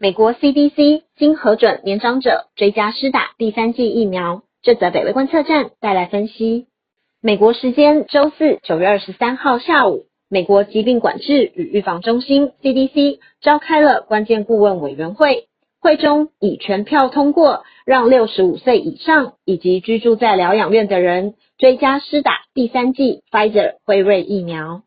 美国 CDC 经核准年长者追加施打第三剂疫苗。这则北微观测站带来分析。美国时间周四九月二十三号下午，美国疾病管制与预防中心 CDC 召开了关键顾问委员会，会中以全票通过，让六十五岁以上以及居住在疗养院的人追加施打第三剂 Fizer 辉瑞疫苗。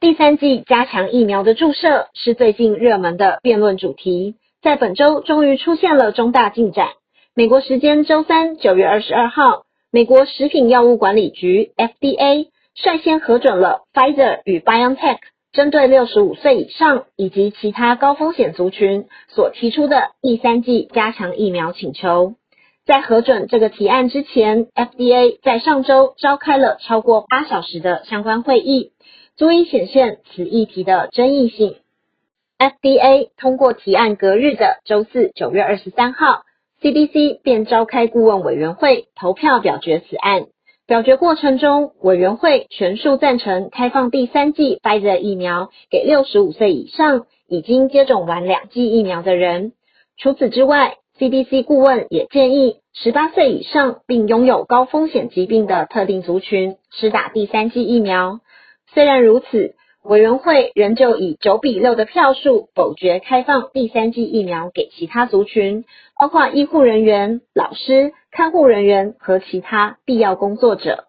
第三剂加强疫苗的注射是最近热门的辩论主题。在本周终于出现了重大进展。美国时间周三九月二十二号，美国食品药物管理局 FDA 率先核准了 Pfizer 与 BioNTech 针对六十五岁以上以及其他高风险族群所提出的第三剂加强疫苗请求。在核准这个提案之前，FDA 在上周召开了超过八小时的相关会议，足以显现此议题的争议性。FDA 通过提案隔日的周四九月二十三号，CDC 便召开顾问委员会投票表决此案。表决过程中，委员会全数赞成开放第三剂 Pfizer 疫苗给六十五岁以上已经接种完两剂疫苗的人。除此之外，CDC 顾问也建议十八岁以上并拥有高风险疾病的特定族群施打第三剂疫苗。虽然如此，委员会仍旧以九比六的票数否决开放第三剂疫苗给其他族群，包括医护人员、老师、看护人员和其他必要工作者。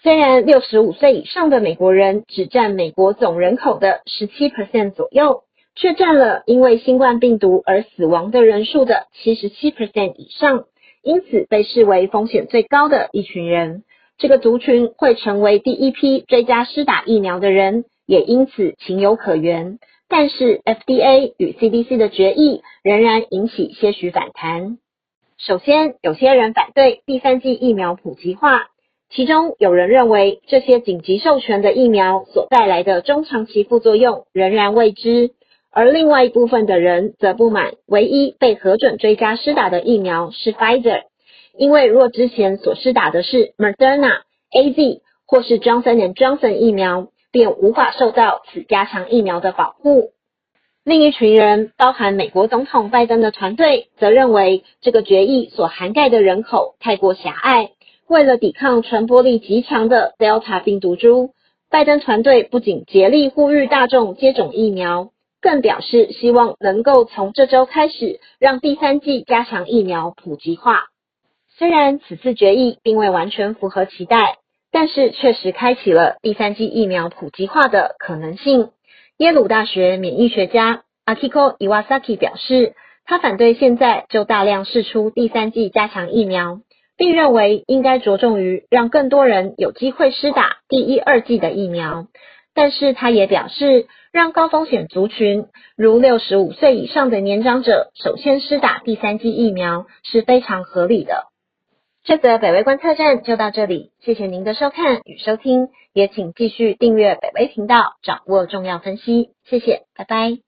虽然六十五岁以上的美国人只占美国总人口的十七 percent 左右，却占了因为新冠病毒而死亡的人数的七十七 percent 以上，因此被视为风险最高的一群人。这个族群会成为第一批追加施打疫苗的人。也因此情有可原，但是 FDA 与 CDC 的决议仍然引起些许反弹。首先，有些人反对第三剂疫苗普及化，其中有人认为这些紧急授权的疫苗所带来的中长期副作用仍然未知，而另外一部分的人则不满唯一被核准追加施打的疫苗是 Pfizer，因为若之前所施打的是 Moderna、AZ 或是 Johnson Johnson 疫苗。便无法受到此加强疫苗的保护。另一群人，包含美国总统拜登的团队，则认为这个决议所涵盖的人口太过狭隘。为了抵抗传播力极强的 Delta 病毒株，拜登团队不仅竭力呼吁大众接种疫苗，更表示希望能够从这周开始让第三剂加强疫苗普及化。虽然此次决议并未完全符合期待。但是确实开启了第三剂疫苗普及化的可能性。耶鲁大学免疫学家 Akiko Iwasaki 表示，他反对现在就大量试出第三剂加强疫苗，并认为应该着重于让更多人有机会施打第一、二剂的疫苗。但是他也表示，让高风险族群如六十五岁以上的年长者首先施打第三剂疫苗是非常合理的。这则北威观测站就到这里，谢谢您的收看与收听，也请继续订阅北威频道，掌握重要分析。谢谢，拜拜。